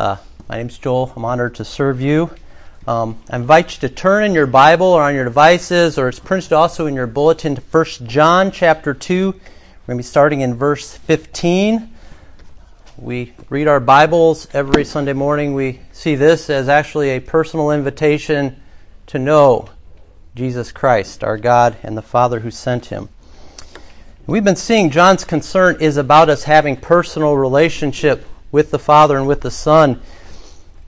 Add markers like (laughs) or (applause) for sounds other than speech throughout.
Uh, my name's Joel. I'm honored to serve you. Um, I invite you to turn in your Bible or on your devices, or it's printed also in your bulletin to 1 John chapter 2. We're going to be starting in verse 15. We read our Bibles every Sunday morning. We see this as actually a personal invitation to know Jesus Christ, our God and the Father who sent him. We've been seeing John's concern is about us having personal relationship with the Father and with the Son,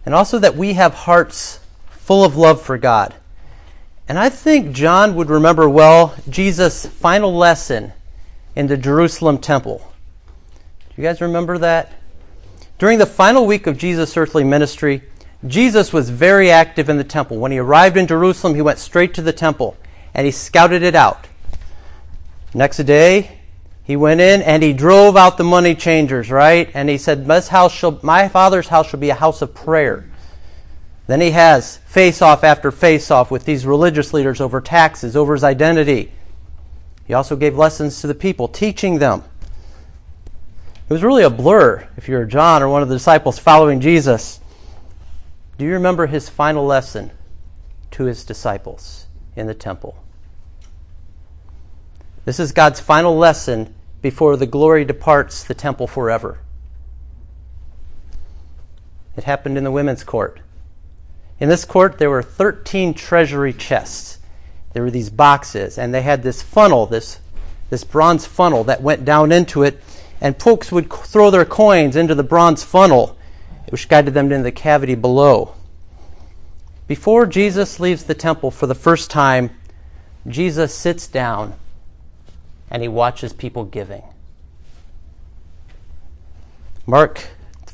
and also that we have hearts full of love for God. And I think John would remember well Jesus' final lesson in the Jerusalem temple. Do you guys remember that? During the final week of Jesus' earthly ministry, Jesus was very active in the temple. When he arrived in Jerusalem, he went straight to the temple and he scouted it out. Next day, he went in and he drove out the money changers, right? And he said, "My house shall, my father's house shall be a house of prayer." Then he has face off after face off with these religious leaders over taxes, over his identity. He also gave lessons to the people, teaching them. It was really a blur if you're John or one of the disciples following Jesus. Do you remember his final lesson to his disciples in the temple? This is God's final lesson before the glory departs the temple forever. It happened in the women's court. In this court, there were 13 treasury chests. There were these boxes, and they had this funnel, this, this bronze funnel that went down into it, and folks would throw their coins into the bronze funnel, which guided them into the cavity below. Before Jesus leaves the temple for the first time, Jesus sits down and he watches people giving. Mark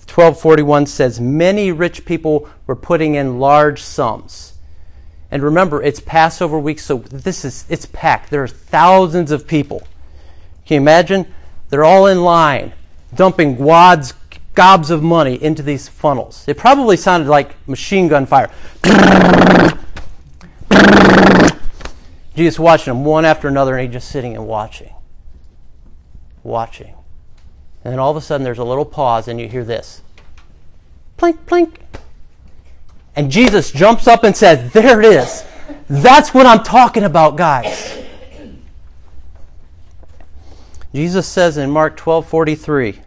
12:41 says many rich people were putting in large sums. And remember, it's Passover week, so this is it's packed. There are thousands of people. Can you imagine? They're all in line, dumping wads, gobs of money into these funnels. It probably sounded like machine gun fire. (laughs) Jesus watching them one after another, and he just sitting and watching. Watching. And then all of a sudden there's a little pause, and you hear this plink, plink. And Jesus jumps up and says, There it is. That's what I'm talking about, guys. Jesus says in Mark 12 43,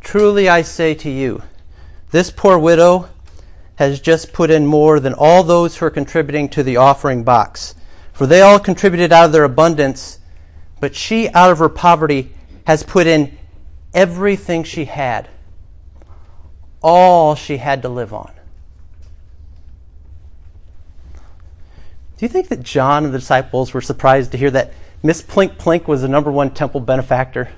Truly I say to you, this poor widow has just put in more than all those who are contributing to the offering box. For they all contributed out of their abundance, but she, out of her poverty, has put in everything she had, all she had to live on. Do you think that John and the disciples were surprised to hear that Miss Plink Plink was the number one temple benefactor?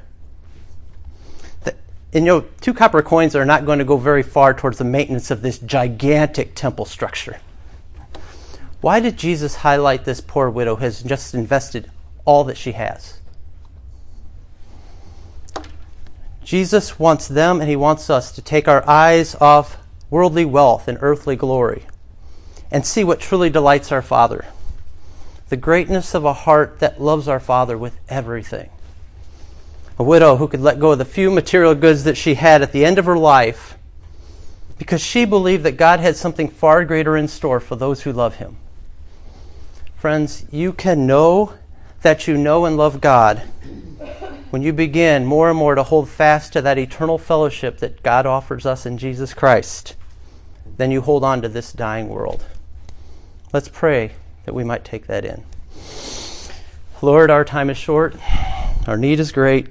And you know, two copper coins are not going to go very far towards the maintenance of this gigantic temple structure. Why did Jesus highlight this poor widow who has just invested all that she has? Jesus wants them and he wants us to take our eyes off worldly wealth and earthly glory and see what truly delights our Father. The greatness of a heart that loves our Father with everything. A widow who could let go of the few material goods that she had at the end of her life because she believed that God had something far greater in store for those who love Him. Friends, you can know that you know and love God when you begin more and more to hold fast to that eternal fellowship that God offers us in Jesus Christ. Then you hold on to this dying world. Let's pray that we might take that in. Lord, our time is short, our need is great.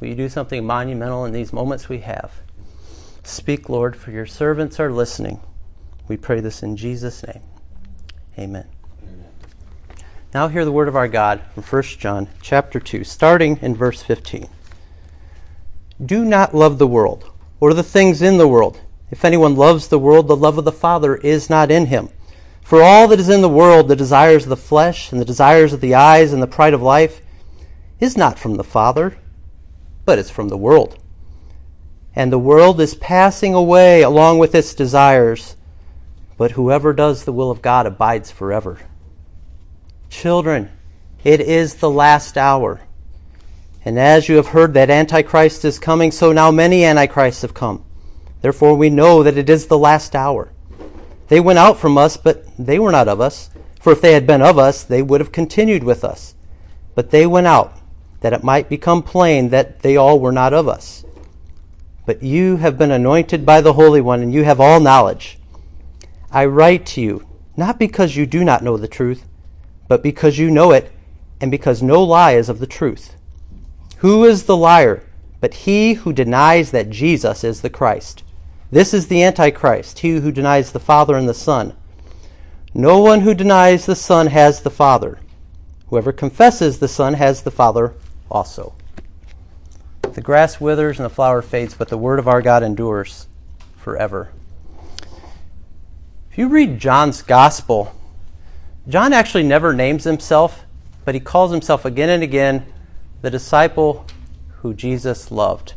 Will you do something monumental in these moments we have? Speak, Lord, for your servants are listening. We pray this in Jesus' name. Amen. Now hear the word of our God from 1 John chapter 2, starting in verse 15. Do not love the world or the things in the world. If anyone loves the world, the love of the Father is not in him. For all that is in the world, the desires of the flesh and the desires of the eyes and the pride of life, is not from the Father, but is from the world. And the world is passing away along with its desires, but whoever does the will of God abides forever. Children, it is the last hour. And as you have heard that Antichrist is coming, so now many Antichrists have come. Therefore, we know that it is the last hour. They went out from us, but they were not of us. For if they had been of us, they would have continued with us. But they went out, that it might become plain that they all were not of us. But you have been anointed by the Holy One, and you have all knowledge. I write to you, not because you do not know the truth, but because you know it, and because no lie is of the truth. Who is the liar but he who denies that Jesus is the Christ? This is the Antichrist, he who denies the Father and the Son. No one who denies the Son has the Father. Whoever confesses the Son has the Father also. The grass withers and the flower fades, but the word of our God endures forever. If you read John's Gospel, John actually never names himself, but he calls himself again and again the disciple who Jesus loved.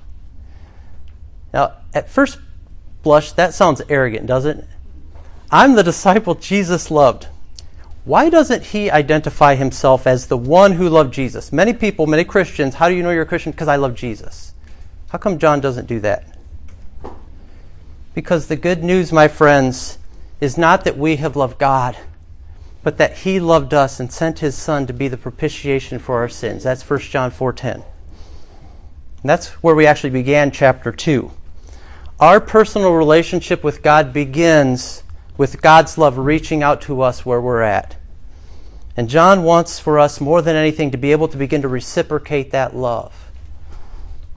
Now, at first blush, that sounds arrogant, doesn't it? I'm the disciple Jesus loved. Why doesn't he identify himself as the one who loved Jesus? Many people, many Christians, how do you know you're a Christian? Because I love Jesus. How come John doesn't do that? Because the good news, my friends, is not that we have loved God, but that he loved us and sent his son to be the propitiation for our sins. That's 1 John 4:10. That's where we actually began chapter 2. Our personal relationship with God begins with God's love reaching out to us where we're at. And John wants for us more than anything to be able to begin to reciprocate that love,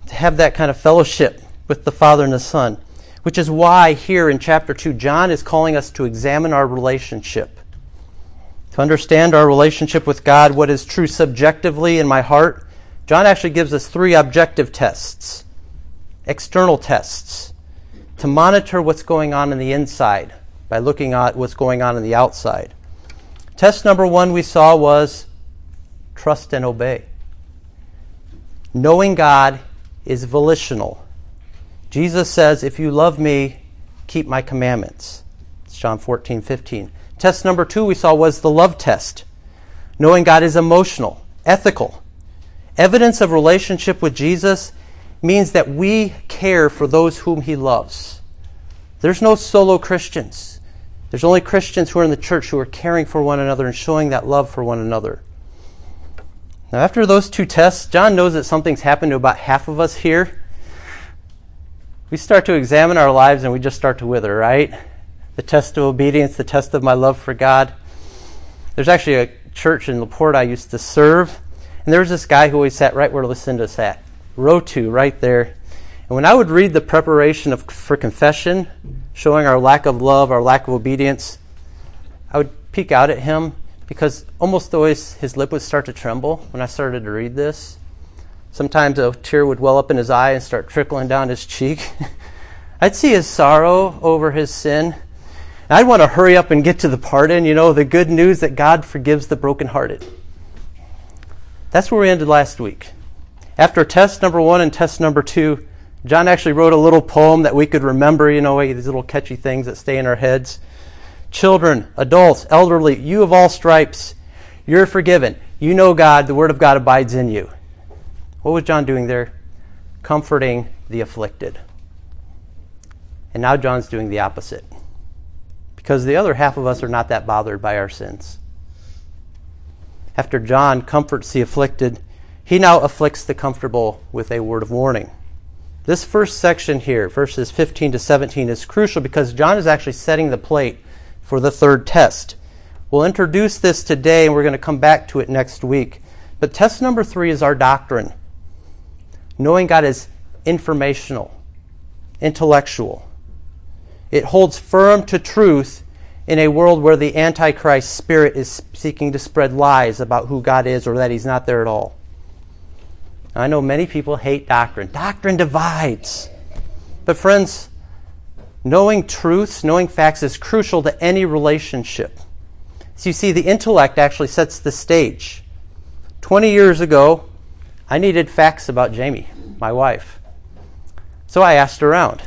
to have that kind of fellowship with the Father and the Son, which is why here in chapter 2, John is calling us to examine our relationship. To understand our relationship with God, what is true subjectively in my heart, John actually gives us three objective tests, external tests to monitor what's going on in the inside by looking at what's going on in the outside. Test number one we saw was trust and obey. Knowing God is volitional. Jesus says, If you love me, keep my commandments. It's John 14, 15. Test number two we saw was the love test. Knowing God is emotional, ethical. Evidence of relationship with Jesus means that we care for those whom He loves. There's no solo Christians. There's only Christians who are in the church who are caring for one another and showing that love for one another. Now, after those two tests, John knows that something's happened to about half of us here. We start to examine our lives and we just start to wither, right? The test of obedience, the test of my love for God. There's actually a church in LaPorte I used to serve, and there was this guy who always sat right where Lucinda sat row two, right there. And when I would read the preparation of, for confession, showing our lack of love, our lack of obedience, I would peek out at him because almost always his lip would start to tremble when I started to read this. Sometimes a tear would well up in his eye and start trickling down his cheek. (laughs) I'd see his sorrow over his sin. I'd want to hurry up and get to the pardon, you know, the good news that God forgives the brokenhearted. That's where we ended last week. After test number one and test number two, John actually wrote a little poem that we could remember, you know, these little catchy things that stay in our heads. Children, adults, elderly, you of all stripes, you're forgiven. You know God, the Word of God abides in you. What was John doing there? Comforting the afflicted. And now John's doing the opposite. Because the other half of us are not that bothered by our sins. After John comforts the afflicted, he now afflicts the comfortable with a word of warning. This first section here, verses 15 to 17, is crucial because John is actually setting the plate for the third test. We'll introduce this today and we're going to come back to it next week. But test number three is our doctrine. Knowing God is informational, intellectual. It holds firm to truth in a world where the Antichrist spirit is seeking to spread lies about who God is or that He's not there at all. I know many people hate doctrine. Doctrine divides. But, friends, knowing truths, knowing facts is crucial to any relationship. So, you see, the intellect actually sets the stage. 20 years ago, I needed facts about Jamie, my wife. So I asked around.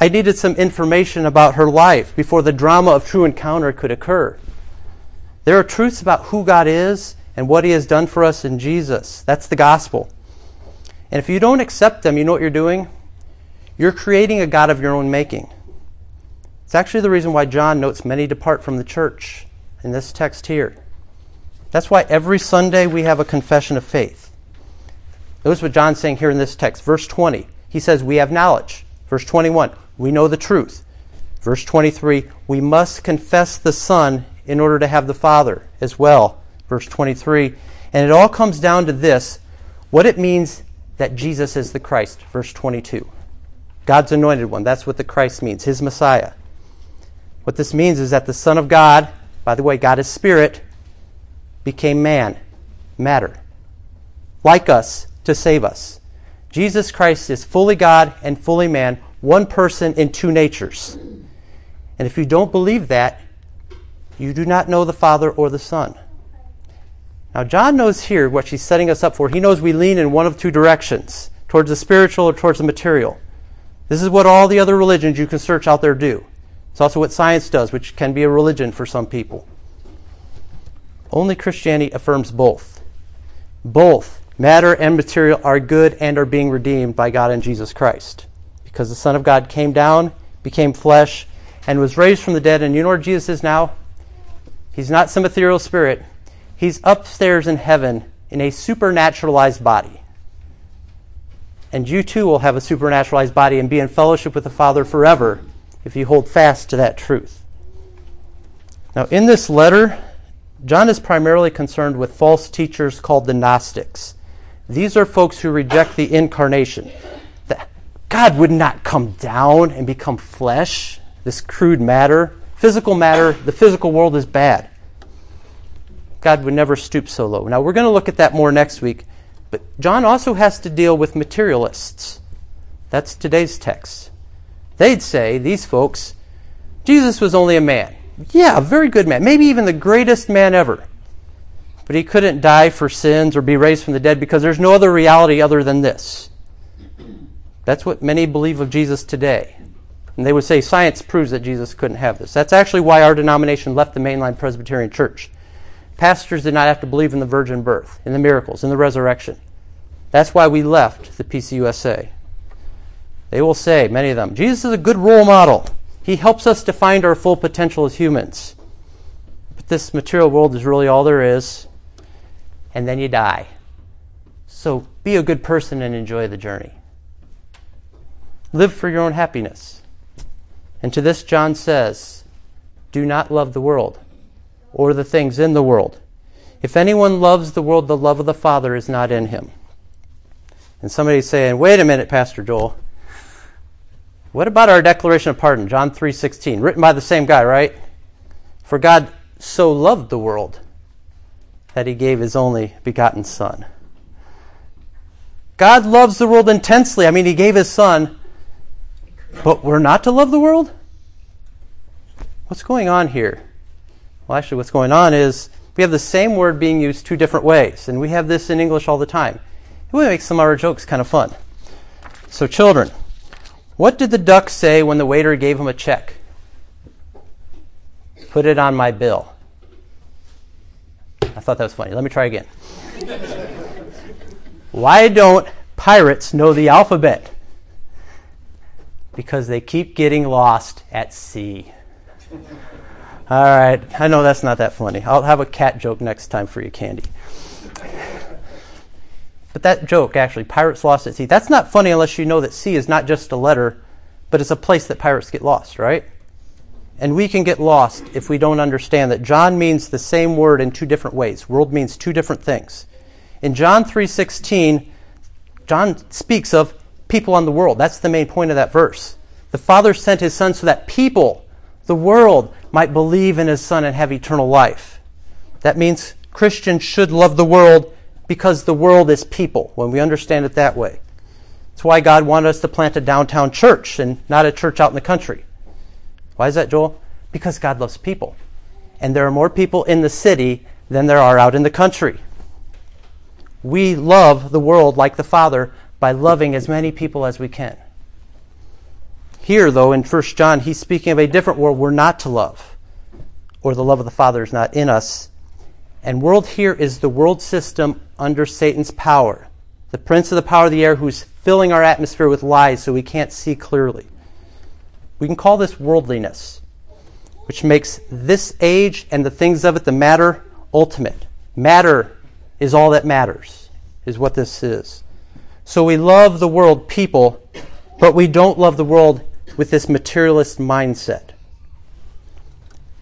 I needed some information about her life before the drama of true encounter could occur. There are truths about who God is and what He has done for us in Jesus. That's the gospel. And if you don't accept them, you know what you're doing? You're creating a God of your own making. It's actually the reason why John notes many depart from the church in this text here. That's why every Sunday we have a confession of faith. Notice what John's saying here in this text. Verse 20, he says, We have knowledge. Verse 21, we know the truth. Verse 23, we must confess the Son in order to have the Father as well. Verse 23, and it all comes down to this what it means that Jesus is the Christ. Verse 22. God's anointed one. That's what the Christ means, his Messiah. What this means is that the Son of God, by the way, God is spirit, became man, matter, like us, to save us. Jesus Christ is fully God and fully man, one person in two natures. And if you don't believe that, you do not know the Father or the Son. Now, John knows here what she's setting us up for. He knows we lean in one of two directions towards the spiritual or towards the material. This is what all the other religions you can search out there do. It's also what science does, which can be a religion for some people. Only Christianity affirms both. Both matter and material are good and are being redeemed by God and Jesus Christ. Because the Son of God came down, became flesh, and was raised from the dead. And you know where Jesus is now? He's not some ethereal spirit. He's upstairs in heaven in a supernaturalized body. And you too will have a supernaturalized body and be in fellowship with the Father forever if you hold fast to that truth. Now, in this letter, John is primarily concerned with false teachers called the Gnostics. These are folks who reject the incarnation. God would not come down and become flesh, this crude matter. Physical matter, the physical world is bad. God would never stoop so low. Now, we're going to look at that more next week. But John also has to deal with materialists. That's today's text. They'd say, these folks, Jesus was only a man. Yeah, a very good man, maybe even the greatest man ever. But he couldn't die for sins or be raised from the dead because there's no other reality other than this. That's what many believe of Jesus today. And they would say science proves that Jesus couldn't have this. That's actually why our denomination left the mainline Presbyterian Church. Pastors did not have to believe in the virgin birth, in the miracles, in the resurrection. That's why we left the PCUSA. They will say, many of them, Jesus is a good role model. He helps us to find our full potential as humans. But this material world is really all there is, and then you die. So be a good person and enjoy the journey. Live for your own happiness. And to this, John says, Do not love the world or the things in the world. If anyone loves the world, the love of the Father is not in him. And somebody's saying, wait a minute, Pastor Joel. What about our declaration of pardon, John 3:16, written by the same guy, right? For God so loved the world that he gave his only begotten son. God loves the world intensely. I mean, he gave his son, but we're not to love the world? What's going on here? Well, actually, what's going on is we have the same word being used two different ways, and we have this in English all the time. It would make some of our jokes kind of fun. So, children, what did the duck say when the waiter gave him a check? Put it on my bill. I thought that was funny. Let me try again. (laughs) Why don't pirates know the alphabet? Because they keep getting lost at sea. All right. I know that's not that funny. I'll have a cat joke next time for you, Candy. But that joke, actually, pirates lost at sea, that's not funny unless you know that sea is not just a letter, but it's a place that pirates get lost, right? And we can get lost if we don't understand that John means the same word in two different ways. World means two different things. In John 3:16, John speaks of people on the world. That's the main point of that verse. The Father sent his son so that people, the world, might believe in his Son and have eternal life. That means Christians should love the world because the world is people, when we understand it that way. That's why God wanted us to plant a downtown church and not a church out in the country. Why is that, Joel? Because God loves people. And there are more people in the city than there are out in the country. We love the world like the Father by loving as many people as we can. Here, though, in 1 John, he's speaking of a different world we're not to love, or the love of the Father is not in us. And world here is the world system under Satan's power. the prince of the power of the air who's filling our atmosphere with lies so we can't see clearly. We can call this worldliness, which makes this age and the things of it the matter ultimate. Matter is all that matters, is what this is. So we love the world, people, but we don't love the world with this materialist mindset.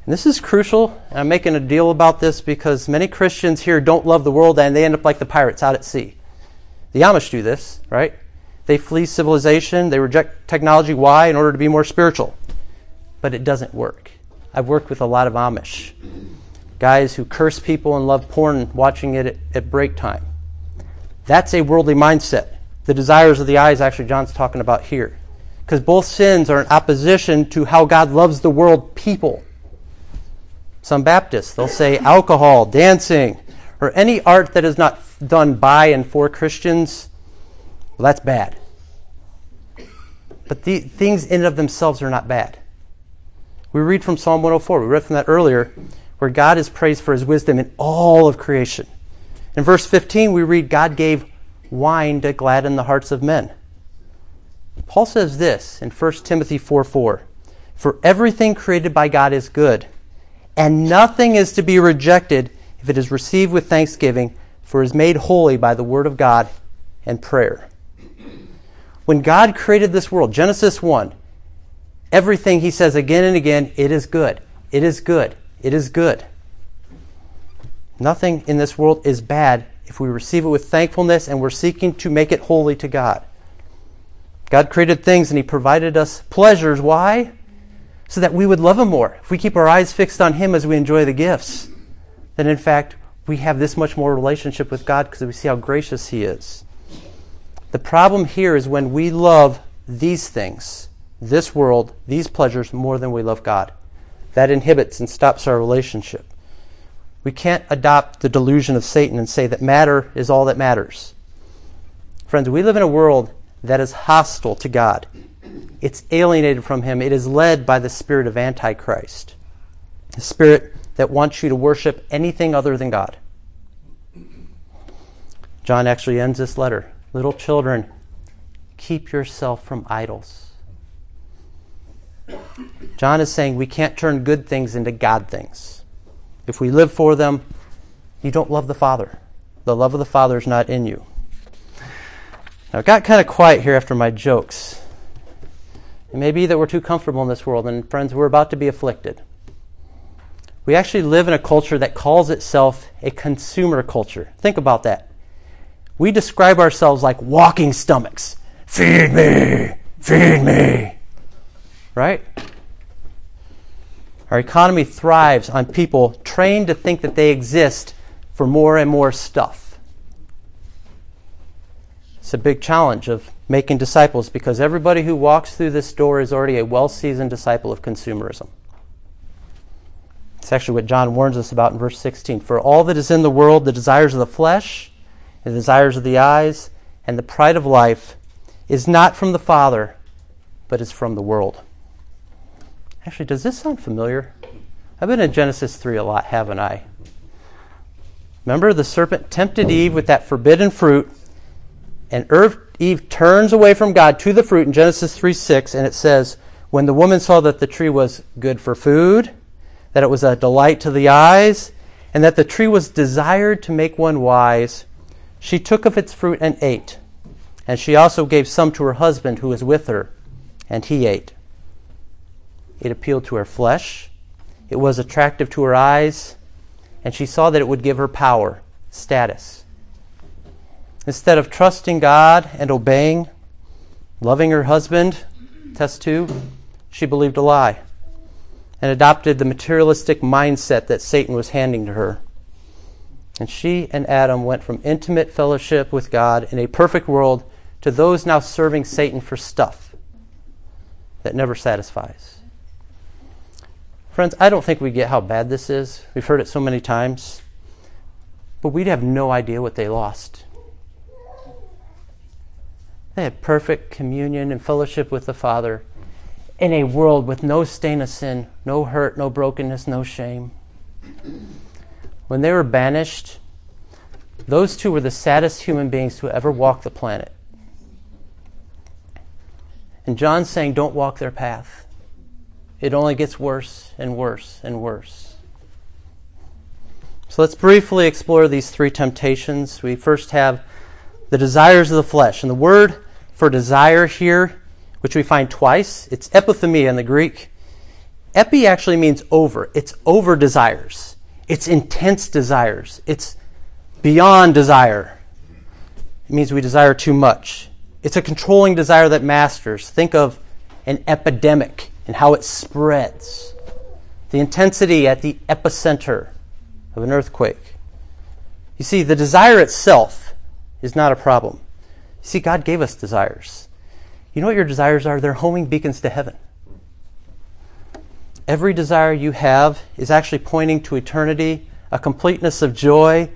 And this is crucial. I'm making a deal about this because many Christians here don't love the world and they end up like the pirates out at sea. The Amish do this, right? They flee civilization, they reject technology. Why? In order to be more spiritual. But it doesn't work. I've worked with a lot of Amish guys who curse people and love porn watching it at, at break time. That's a worldly mindset. The desires of the eyes, actually, John's talking about here. Because both sins are in opposition to how God loves the world people. Some Baptists, they'll say alcohol, dancing, or any art that is not done by and for Christians, well, that's bad. But the things in and of themselves are not bad. We read from Psalm 104, we read from that earlier, where God is praised for his wisdom in all of creation. In verse 15, we read, God gave wine to gladden the hearts of men. Paul says this in 1 Timothy 4 4 For everything created by God is good and nothing is to be rejected if it is received with thanksgiving, for it is made holy by the word of God and prayer. When God created this world, Genesis 1, everything he says again and again, it is good. It is good. It is good. Nothing in this world is bad if we receive it with thankfulness and we're seeking to make it holy to God. God created things and he provided us pleasures. Why? so that we would love Him more. If we keep our eyes fixed on Him as we enjoy the gifts, then in fact, we have this much more relationship with God because we see how gracious He is. The problem here is when we love these things, this world, these pleasures, more than we love God. That inhibits and stops our relationship. We can't adopt the delusion of Satan and say that matter is all that matters. Friends, we live in a world that is hostile to God. It's alienated from Him. It is led by the spirit of Antichrist, the spirit that wants you to worship anything other than God. John actually ends this letter Little children, keep yourself from idols. John is saying we can't turn good things into God things. If we live for them, you don't love the Father. The love of the Father is not in you. Now, it got kind of quiet here after my jokes. It may be that we're too comfortable in this world, and friends, we're about to be afflicted. We actually live in a culture that calls itself a consumer culture. Think about that. We describe ourselves like walking stomachs. Feed me, feed me. Right? Our economy thrives on people trained to think that they exist for more and more stuff. It's a big challenge of making disciples because everybody who walks through this door is already a well seasoned disciple of consumerism. It's actually what John warns us about in verse 16. For all that is in the world, the desires of the flesh, the desires of the eyes, and the pride of life, is not from the Father, but is from the world. Actually, does this sound familiar? I've been in Genesis 3 a lot, haven't I? Remember, the serpent tempted Eve with that forbidden fruit, and Eve turns away from God to the fruit in Genesis 3 6, and it says, When the woman saw that the tree was good for food, that it was a delight to the eyes, and that the tree was desired to make one wise, she took of its fruit and ate. And she also gave some to her husband who was with her, and he ate. It appealed to her flesh, it was attractive to her eyes, and she saw that it would give her power, status. Instead of trusting God and obeying, loving her husband, test two, she believed a lie and adopted the materialistic mindset that Satan was handing to her. And she and Adam went from intimate fellowship with God in a perfect world to those now serving Satan for stuff that never satisfies. Friends, I don't think we get how bad this is. We've heard it so many times. But we'd have no idea what they lost. They had perfect communion and fellowship with the Father in a world with no stain of sin, no hurt, no brokenness, no shame. When they were banished, Those two were the saddest human beings to ever walk the planet. And John's saying, don't walk their path. It only gets worse and worse and worse. So let's briefly explore these three temptations. We first have the desires of the flesh. And the word for desire here, which we find twice, it's epithumia in the Greek. Epi actually means over. It's over desires. It's intense desires. It's beyond desire. It means we desire too much. It's a controlling desire that masters. Think of an epidemic and how it spreads. The intensity at the epicenter of an earthquake. You see, the desire itself is not a problem. You see, God gave us desires. You know what your desires are? They're homing beacons to heaven. Every desire you have is actually pointing to eternity, a completeness of joy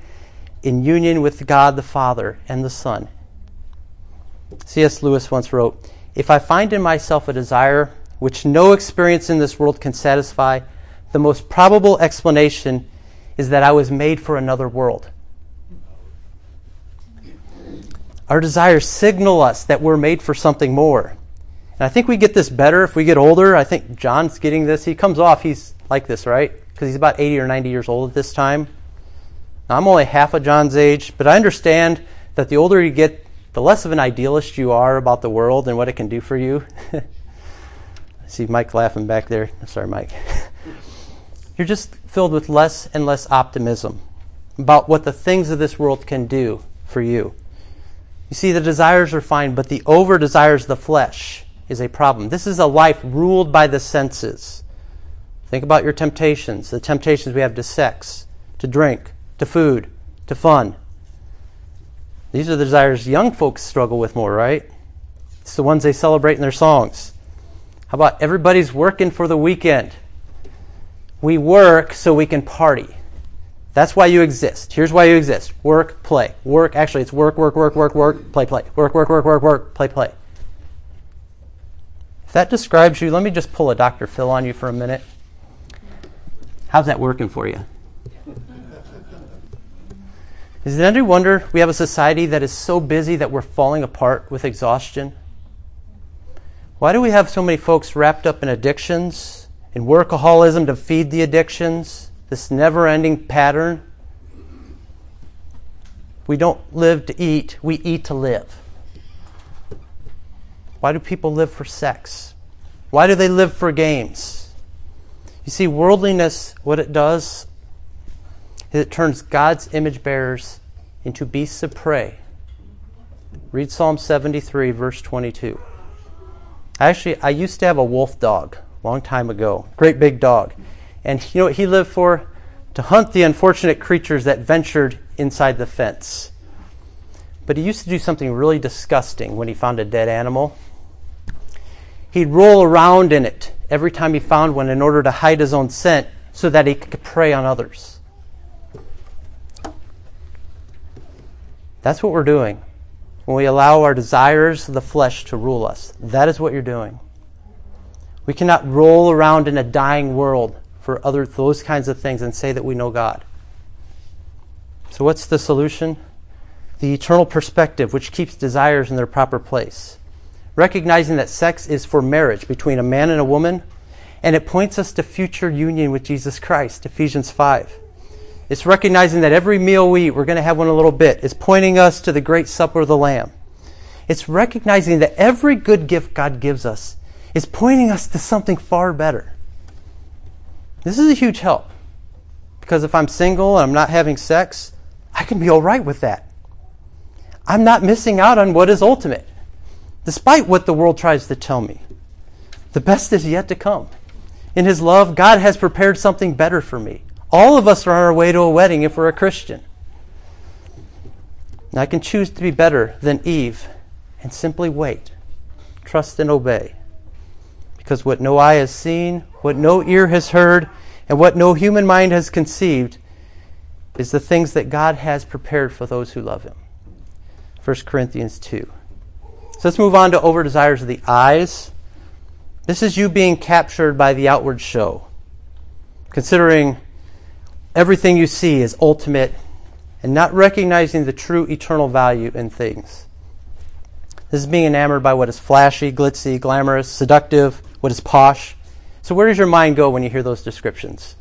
in union with God the Father and the Son. C.S. Lewis once wrote If I find in myself a desire which no experience in this world can satisfy, the most probable explanation is that I was made for another world. Our desires signal us that we're made for something more. And I think we get this better if we get older. I think John's getting this. He comes off, he's like this, right? Because he's about 80 or 90 years old at this time. Now, I'm only half of John's age, but I understand that the older you get, the less of an idealist you are about the world and what it can do for you. (laughs) See Mike laughing back there. Sorry, Mike. (laughs) You're just filled with less and less optimism about what the things of this world can do for you. You see, the desires are fine, but the over desires of the flesh is a problem. This is a life ruled by the senses. Think about your temptations, the temptations we have to sex, to drink, to food, to fun. These are the desires young folks struggle with more, right? It's the ones they celebrate in their songs. How about everybody's working for the weekend? We work so we can party. That's why you exist. Here's why you exist work, play. Work, actually, it's work, work, work, work, work, play, play. Work, work, work, work, work, play, play. If that describes you, let me just pull a Dr. Phil on you for a minute. How's that working for you? Is it any wonder we have a society that is so busy that we're falling apart with exhaustion? Why do we have so many folks wrapped up in addictions? in workaholism to feed the addictions, this never ending pattern. We don't live to eat, we eat to live. Why do people live for sex? Why do they live for games? You see, worldliness, what it does is it turns God's image bearers into beasts of prey. Read Psalm 73, verse 22. Actually, I used to have a wolf dog a long time ago. Great big dog. And you know what he lived for? To hunt the unfortunate creatures that ventured inside the fence. But he used to do something really disgusting when he found a dead animal. He'd roll around in it every time he found one in order to hide his own scent so that he could prey on others. That's what we're doing when we allow our desires of the flesh to rule us. That is what you're doing. We cannot roll around in a dying world for other those kinds of things and say that we know God. So what's the solution? The eternal perspective which keeps desires in their proper place. Recognizing that sex is for marriage between a man and a woman, and it points us to future union with Jesus Christ, Ephesians 5. It's recognizing that every meal we eat, we're going to have one a little bit, is pointing us to the great supper of the Lamb. It's recognizing that every good gift God gives us is pointing us to something far better. This is a huge help. Because if I'm single and I'm not having sex, I can be all right with that. I'm not missing out on what is ultimate, despite what the world tries to tell me. The best is yet to come. In His love, God has prepared something better for me. All of us are on our way to a wedding if we're a Christian. And I can choose to be better than Eve and simply wait, trust, and obey. Because what no eye has seen, what no ear has heard, and what no human mind has conceived is the things that God has prepared for those who love Him. 1 Corinthians 2. So let's move on to over desires of the eyes. This is you being captured by the outward show, considering everything you see is ultimate and not recognizing the true eternal value in things. This is being enamored by what is flashy, glitzy, glamorous, seductive, what is posh. So, where does your mind go when you hear those descriptions?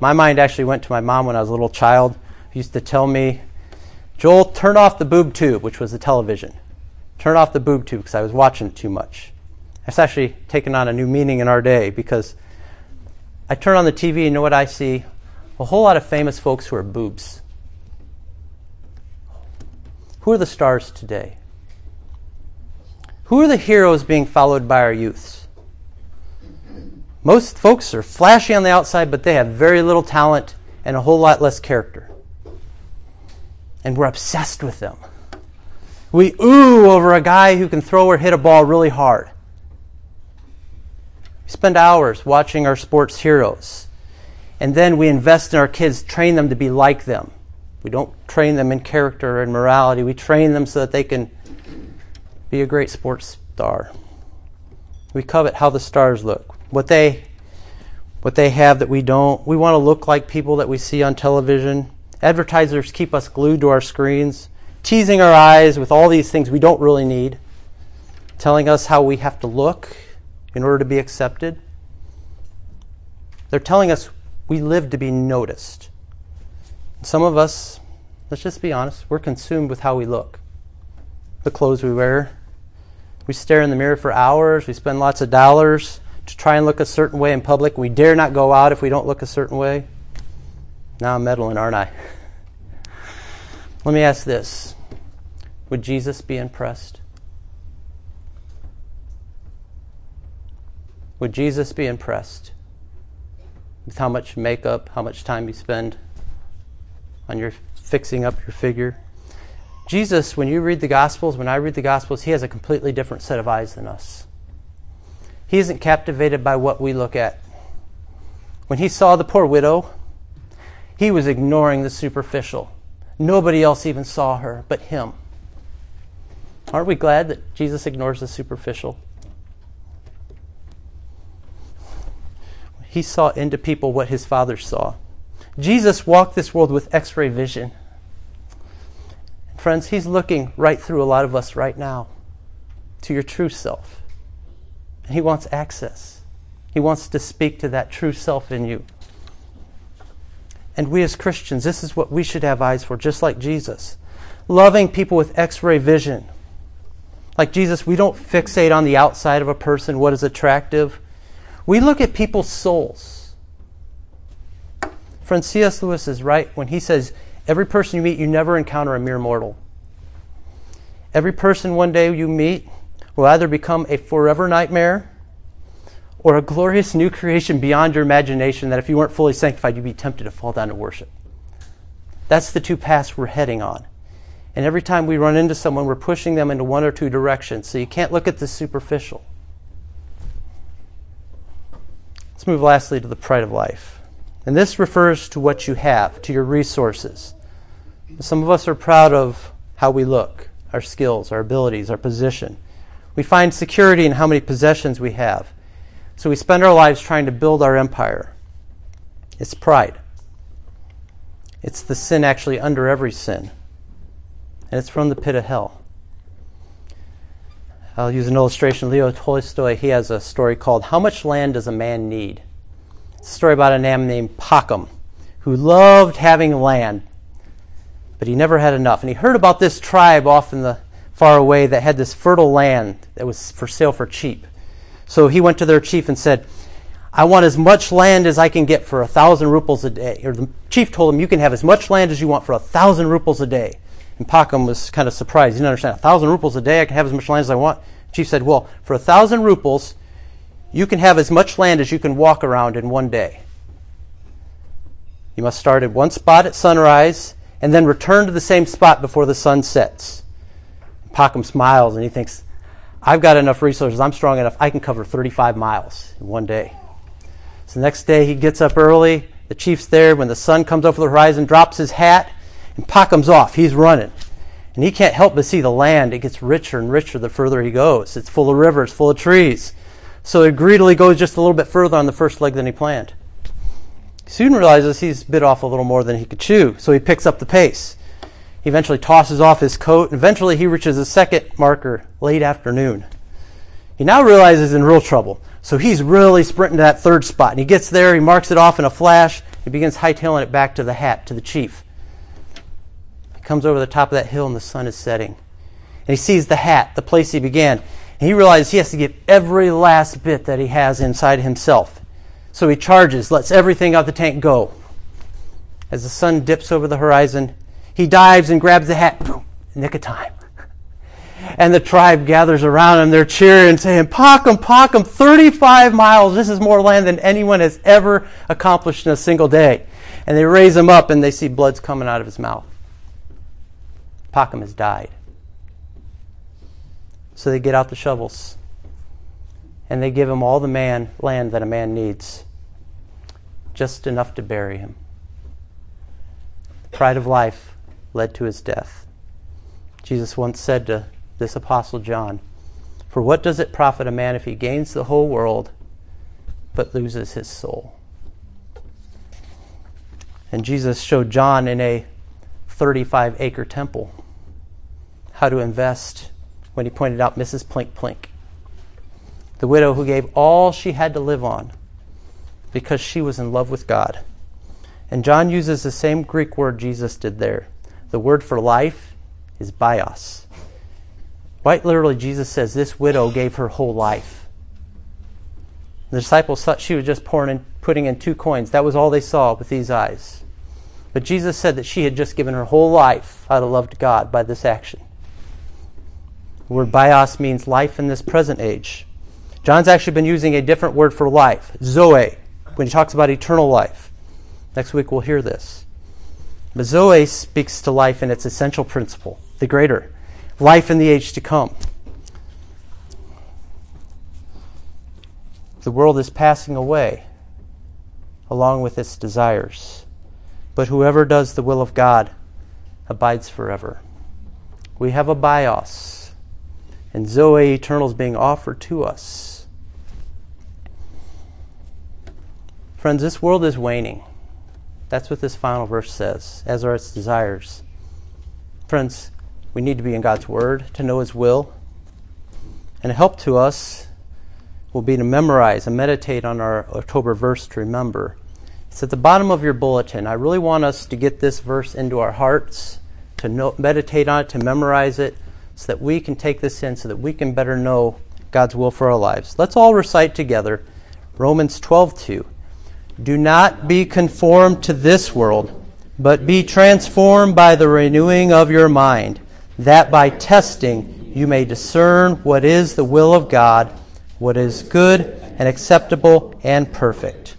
My mind actually went to my mom when I was a little child, who used to tell me, Joel, turn off the boob tube, which was the television. Turn off the boob tube because I was watching it too much. That's actually taken on a new meaning in our day because I turn on the TV and you know what I see? A whole lot of famous folks who are boobs. Who are the stars today? Who are the heroes being followed by our youths? Most folks are flashy on the outside, but they have very little talent and a whole lot less character. And we're obsessed with them. We ooh over a guy who can throw or hit a ball really hard. We spend hours watching our sports heroes. And then we invest in our kids, train them to be like them. We don't train them in character and morality. We train them so that they can be a great sports star. We covet how the stars look, what they what they have that we don't. We want to look like people that we see on television. Advertisers keep us glued to our screens, teasing our eyes with all these things we don't really need, telling us how we have to look in order to be accepted. They're telling us we live to be noticed. Some of us, let's just be honest, we're consumed with how we look, the clothes we wear. We stare in the mirror for hours, we spend lots of dollars to try and look a certain way in public. We dare not go out if we don't look a certain way. Now I'm meddling, aren't I? (laughs) Let me ask this Would Jesus be impressed? Would Jesus be impressed with how much makeup, how much time you spend on your fixing up your figure? Jesus, when you read the Gospels, when I read the Gospels, he has a completely different set of eyes than us. He isn't captivated by what we look at. When he saw the poor widow, he was ignoring the superficial. Nobody else even saw her but him. Aren't we glad that Jesus ignores the superficial? He saw into people what his father saw. Jesus walked this world with x ray vision. Friends, he's looking right through a lot of us right now to your true self. And he wants access. He wants to speak to that true self in you. And we as Christians, this is what we should have eyes for, just like Jesus. Loving people with x ray vision. Like Jesus, we don't fixate on the outside of a person, what is attractive. We look at people's souls. Friend C.S. Lewis is right when he says, Every person you meet, you never encounter a mere mortal. Every person one day you meet will either become a forever nightmare or a glorious new creation beyond your imagination that if you weren't fully sanctified, you'd be tempted to fall down to worship. That's the two paths we're heading on. And every time we run into someone, we're pushing them into one or two directions. So you can't look at the superficial. Move lastly to the pride of life. And this refers to what you have, to your resources. Some of us are proud of how we look, our skills, our abilities, our position. We find security in how many possessions we have. So we spend our lives trying to build our empire. It's pride. It's the sin actually under every sin. And it's from the pit of hell. I'll use an illustration. Leo Tolstoy, he has a story called How Much Land Does a Man Need? It's a story about a man named Pakhom who loved having land, but he never had enough. And he heard about this tribe off in the far away that had this fertile land that was for sale for cheap. So he went to their chief and said, I want as much land as I can get for a thousand rupees a day. Or the chief told him, You can have as much land as you want for a thousand rupees a day. And Pakhom was kind of surprised. He didn't understand. A thousand rupees a day, I can have as much land as I want. The chief said, Well, for a thousand rupees, you can have as much land as you can walk around in one day. You must start at one spot at sunrise and then return to the same spot before the sun sets. Pakhom smiles and he thinks, I've got enough resources, I'm strong enough, I can cover 35 miles in one day. So the next day he gets up early, the chief's there, when the sun comes over the horizon, drops his hat, and Pakhom's off. He's running. And he can't help but see the land. It gets richer and richer the further he goes. It's full of rivers, full of trees. So he greedily goes just a little bit further on the first leg than he planned. He soon realizes he's bit off a little more than he could chew, so he picks up the pace. He eventually tosses off his coat, and eventually he reaches a second marker late afternoon. He now realizes he's in real trouble, so he's really sprinting to that third spot. And he gets there, he marks it off in a flash, he begins hightailing it back to the hat, to the chief. Comes over the top of that hill, and the sun is setting. And he sees the hat, the place he began. And he realizes he has to give every last bit that he has inside himself. So he charges, lets everything out the tank go. As the sun dips over the horizon, he dives and grabs the hat. Boom, nick of time. (laughs) And the tribe gathers around him. They're cheering, saying, Pachem, Pachem, 35 miles. This is more land than anyone has ever accomplished in a single day. And they raise him up and they see blood's coming out of his mouth. Pachem has died. So they get out the shovels and they give him all the man land that a man needs, just enough to bury him. The pride of life led to his death. Jesus once said to this apostle John, For what does it profit a man if he gains the whole world but loses his soul? And Jesus showed John in a 35 acre temple how to invest when he pointed out Mrs. Plink Plink, the widow who gave all she had to live on because she was in love with God. And John uses the same Greek word Jesus did there. The word for life is bios. Quite literally, Jesus says this widow gave her whole life. The disciples thought she was just pouring in, putting in two coins. That was all they saw with these eyes. But Jesus said that she had just given her whole life out of love to God by this action. The word bios means life in this present age. John's actually been using a different word for life, zoe, when he talks about eternal life. Next week we'll hear this. But Zoe speaks to life in its essential principle, the greater, life in the age to come. The world is passing away along with its desires, but whoever does the will of God abides forever. We have a bios, and Zoe eternal is being offered to us. Friends, this world is waning. That's what this final verse says, as are its desires. Friends, we need to be in God's Word to know His will. And a help to us will be to memorize and meditate on our October verse to remember. It's at the bottom of your bulletin. I really want us to get this verse into our hearts, to know, meditate on it, to memorize it, so that we can take this in, so that we can better know God's will for our lives. Let's all recite together Romans 12 2. Do not be conformed to this world, but be transformed by the renewing of your mind, that by testing you may discern what is the will of God, what is good and acceptable and perfect.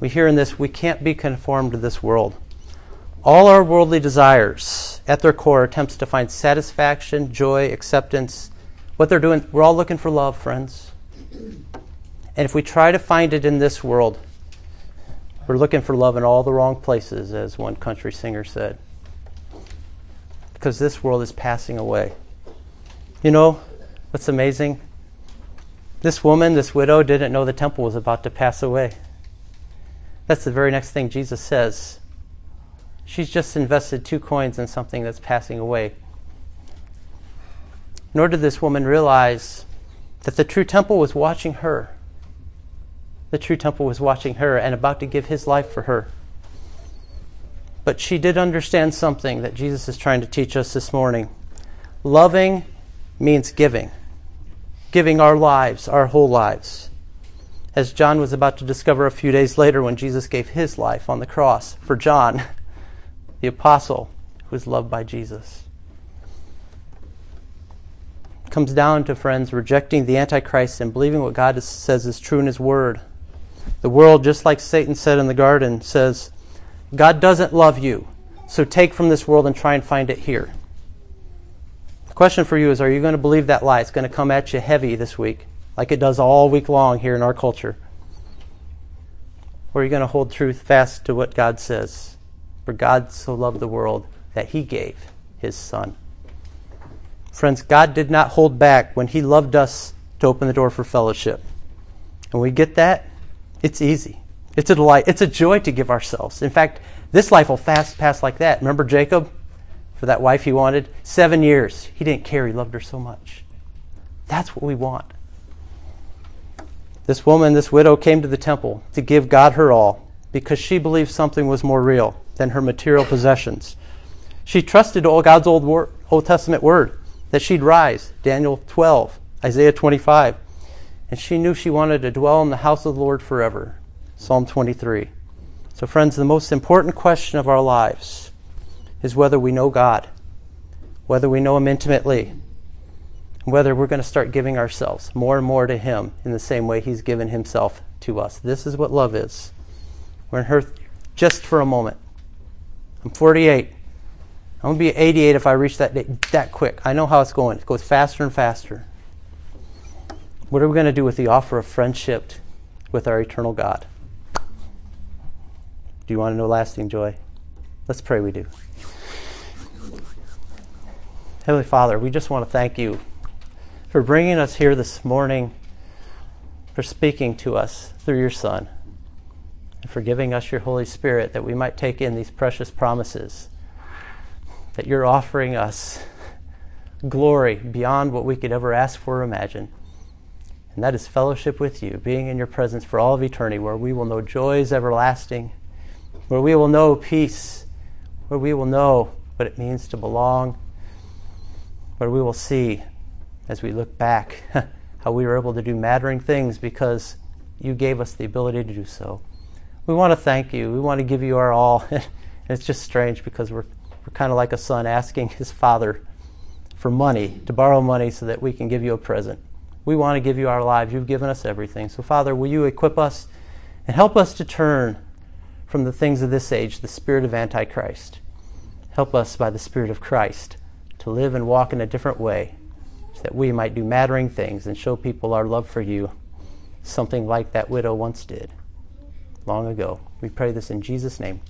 We hear in this, we can't be conformed to this world. All our worldly desires, at their core, attempts to find satisfaction, joy, acceptance. What they're doing, we're all looking for love, friends. And if we try to find it in this world, we're looking for love in all the wrong places, as one country singer said. Because this world is passing away. You know what's amazing? This woman, this widow, didn't know the temple was about to pass away. That's the very next thing Jesus says. She's just invested two coins in something that's passing away. Nor did this woman realize that the true temple was watching her the true temple was watching her and about to give his life for her. But she did understand something that Jesus is trying to teach us this morning. Loving means giving, giving our lives, our whole lives. As John was about to discover a few days later when Jesus gave his life on the cross for John, (laughs) the apostle who is loved by Jesus. It comes down to, friends, rejecting the Antichrist and believing what God says is true in his word the world, just like Satan said in the garden, says, God doesn't love you, so take from this world and try and find it here. The question for you is Are you going to believe that lie? It's going to come at you heavy this week, like it does all week long here in our culture. Or are you going to hold truth fast to what God says? For God so loved the world that he gave his Son. Friends, God did not hold back when he loved us to open the door for fellowship. And we get that, it's easy. It's a delight. It's a joy to give ourselves. In fact, this life will fast pass like that. Remember Jacob? For that wife he wanted? Seven years. He didn't care. He loved her so much. That's what we want. This woman, this widow, came to the temple to give God her all because she believed something was more real than her material possessions. She trusted all God's Old, Old Testament word that she'd rise, Daniel 12, Isaiah 25. And she knew she wanted to dwell in the house of the Lord forever, Psalm 23. So, friends, the most important question of our lives is whether we know God, whether we know Him intimately, whether we're going to start giving ourselves more and more to Him in the same way He's given Himself to us. This is what love is. We're in here just for a moment. I'm 48. I'm going to be 88 if I reach that date that quick. I know how it's going. It goes faster and faster. What are we going to do with the offer of friendship with our eternal God? Do you want to know lasting joy? Let's pray we do. Heavenly Father, we just want to thank you for bringing us here this morning, for speaking to us through your Son, and for giving us your Holy Spirit that we might take in these precious promises, that you're offering us glory beyond what we could ever ask for or imagine. And that is fellowship with you, being in your presence for all of eternity, where we will know joys everlasting, where we will know peace, where we will know what it means to belong, where we will see as we look back (laughs) how we were able to do mattering things because you gave us the ability to do so. We want to thank you. We want to give you our all. (laughs) it's just strange because we're, we're kind of like a son asking his father for money, to borrow money so that we can give you a present. We want to give you our lives. You've given us everything. So, Father, will you equip us and help us to turn from the things of this age, the spirit of Antichrist? Help us by the Spirit of Christ to live and walk in a different way so that we might do mattering things and show people our love for you, something like that widow once did long ago. We pray this in Jesus' name.